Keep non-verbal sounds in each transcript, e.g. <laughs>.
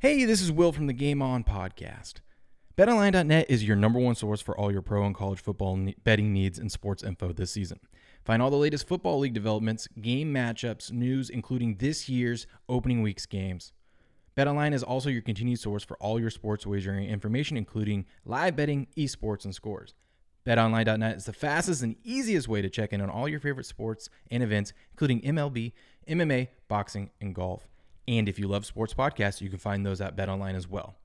Hey, this is Will from the Game On podcast. BetOnline.net is your number one source for all your pro and college football betting needs and sports info this season. Find all the latest football league developments, game matchups, news, including this year's opening week's games. BetOnline is also your continued source for all your sports wagering information, including live betting, esports, and scores. BetOnline.net is the fastest and easiest way to check in on all your favorite sports and events, including MLB, MMA, boxing, and golf. And if you love sports podcasts, you can find those at BetOnline as well.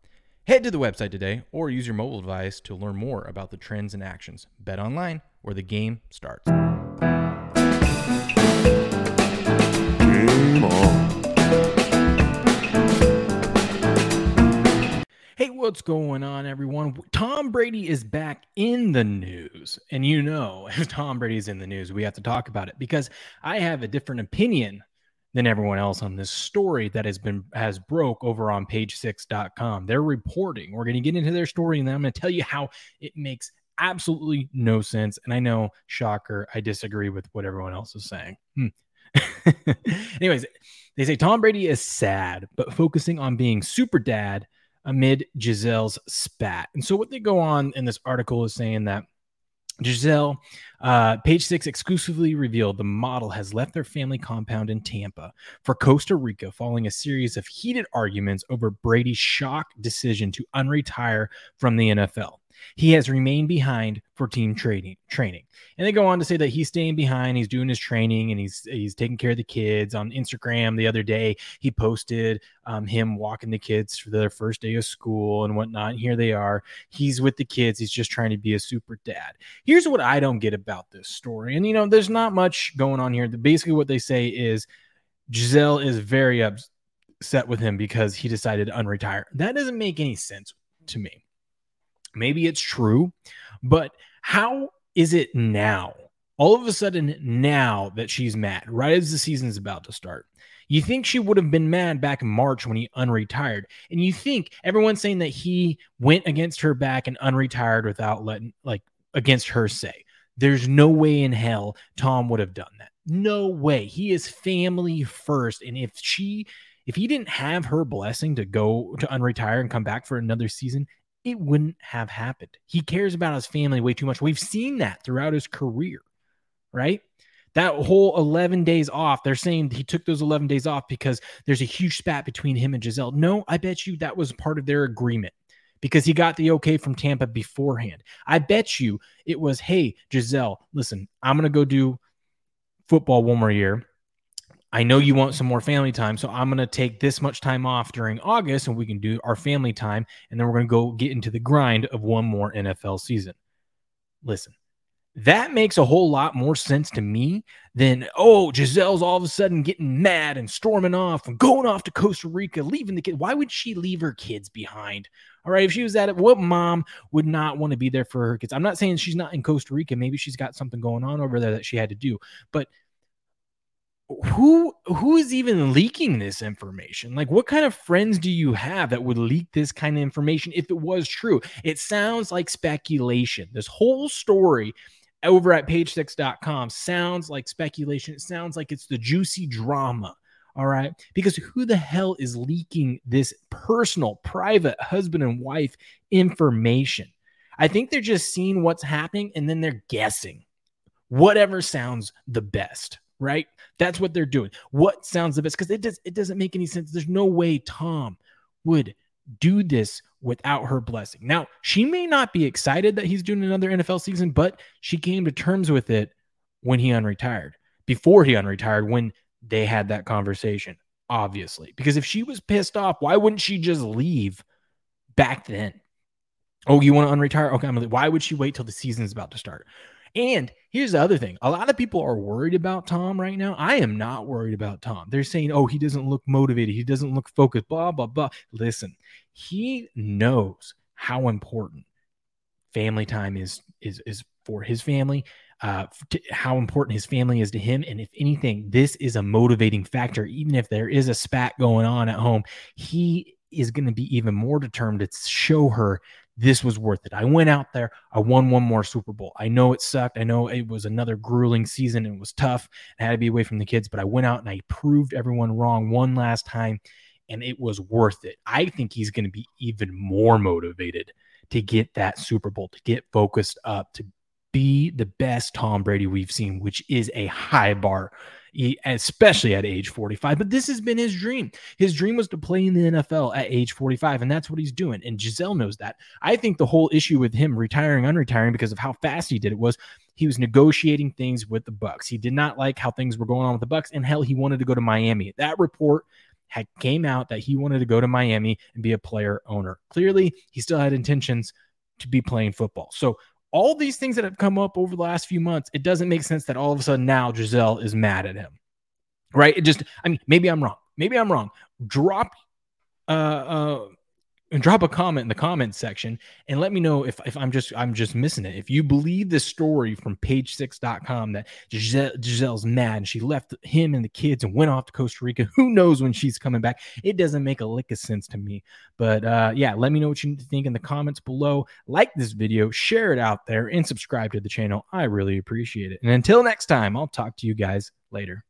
Head to the website today or use your mobile device to learn more about the trends and actions. BetOnline, where the game starts. Game on. Hey, what's going on, everyone? Tom Brady is back in the news. And you know, <laughs> if Tom Brady's in the news, we have to talk about it because I have a different opinion than everyone else on this story that has been has broke over on page6.com. They're reporting. We're going to get into their story and then I'm going to tell you how it makes absolutely no sense. And I know, shocker, I disagree with what everyone else is saying. Hmm. <laughs> Anyways, they say Tom Brady is sad, but focusing on being super dad amid Gisele's spat. And so, what they go on in this article is saying that Gisele, uh, page six exclusively revealed the model has left their family compound in Tampa for Costa Rica following a series of heated arguments over Brady's shock decision to unretire from the NFL. He has remained behind for team training training. And they go on to say that he's staying behind, he's doing his training and he's he's taking care of the kids. On Instagram the other day, he posted um, him walking the kids for their first day of school and whatnot. And here they are. He's with the kids. He's just trying to be a super dad. Here's what I don't get about this story. And you know, there's not much going on here. Basically, what they say is Gisele is very upset with him because he decided to unretire. That doesn't make any sense to me. Maybe it's true, but how is it now? All of a sudden, now that she's mad, right as the season's about to start, you think she would have been mad back in March when he unretired. And you think everyone's saying that he went against her back and unretired without letting, like, against her say. There's no way in hell Tom would have done that. No way. He is family first. And if she, if he didn't have her blessing to go to unretire and come back for another season, it wouldn't have happened. He cares about his family way too much. We've seen that throughout his career, right? That whole 11 days off, they're saying he took those 11 days off because there's a huge spat between him and Gisele. No, I bet you that was part of their agreement because he got the okay from Tampa beforehand. I bet you it was, hey, Gisele, listen, I'm going to go do football one more year. I know you want some more family time, so I'm going to take this much time off during August and we can do our family time. And then we're going to go get into the grind of one more NFL season. Listen, that makes a whole lot more sense to me than, oh, Gisele's all of a sudden getting mad and storming off and going off to Costa Rica, leaving the kid. Why would she leave her kids behind? All right, if she was at it, what mom would not want to be there for her kids? I'm not saying she's not in Costa Rica. Maybe she's got something going on over there that she had to do, but who who is even leaking this information? Like what kind of friends do you have that would leak this kind of information if it was true? It sounds like speculation. This whole story over at page6.com sounds like speculation. It sounds like it's the juicy drama all right? Because who the hell is leaking this personal private husband and wife information? I think they're just seeing what's happening and then they're guessing. Whatever sounds the best right? That's what they're doing. What sounds the best? Because it does it doesn't make any sense. There's no way Tom would do this without her blessing. Now, she may not be excited that he's doing another NFL season, but she came to terms with it when he unretired, before he unretired, when they had that conversation, obviously. Because if she was pissed off, why wouldn't she just leave back then? Oh, you want to unretire? Okay, I'm gonna, why would she wait till the season's about to start? And here's the other thing a lot of people are worried about Tom right now. I am not worried about Tom. They're saying, oh, he doesn't look motivated. He doesn't look focused, blah, blah, blah. Listen, he knows how important family time is is is for his family uh, how important his family is to him. And if anything, this is a motivating factor. Even if there is a spat going on at home, he is going to be even more determined to show her this was worth it. I went out there, I won one more Super Bowl. I know it sucked. I know it was another grueling season. And it was tough. I had to be away from the kids, but I went out and I proved everyone wrong one last time. and it was worth it. I think he's going to be even more motivated to get that Super Bowl, to get focused up, to be the best Tom Brady we've seen, which is a high bar, especially at age 45. But this has been his dream. His dream was to play in the NFL at age 45, and that's what he's doing. And Gisele knows that. I think the whole issue with him retiring, unretiring, because of how fast he did it, was he was negotiating things with the Bucs. He did not like how things were going on with the Bucs, and hell, he wanted to go to Miami. That report had came out that he wanted to go to Miami and be a player owner. Clearly, he still had intentions to be playing football. So all these things that have come up over the last few months, it doesn't make sense that all of a sudden now Gisele is mad at him. Right? It just, I mean, maybe I'm wrong. Maybe I'm wrong. Drop uh uh drop a comment in the comment section and let me know if, if I'm just I'm just missing it. If you believe this story from page6.com that Gisele, Gisele's mad and she left him and the kids and went off to Costa Rica. <laughs> Who knows when she's coming back? It doesn't make a lick of sense to me. But uh, yeah, let me know what you think in the comments below. Like this video, share it out there, and subscribe to the channel. I really appreciate it. And until next time, I'll talk to you guys later.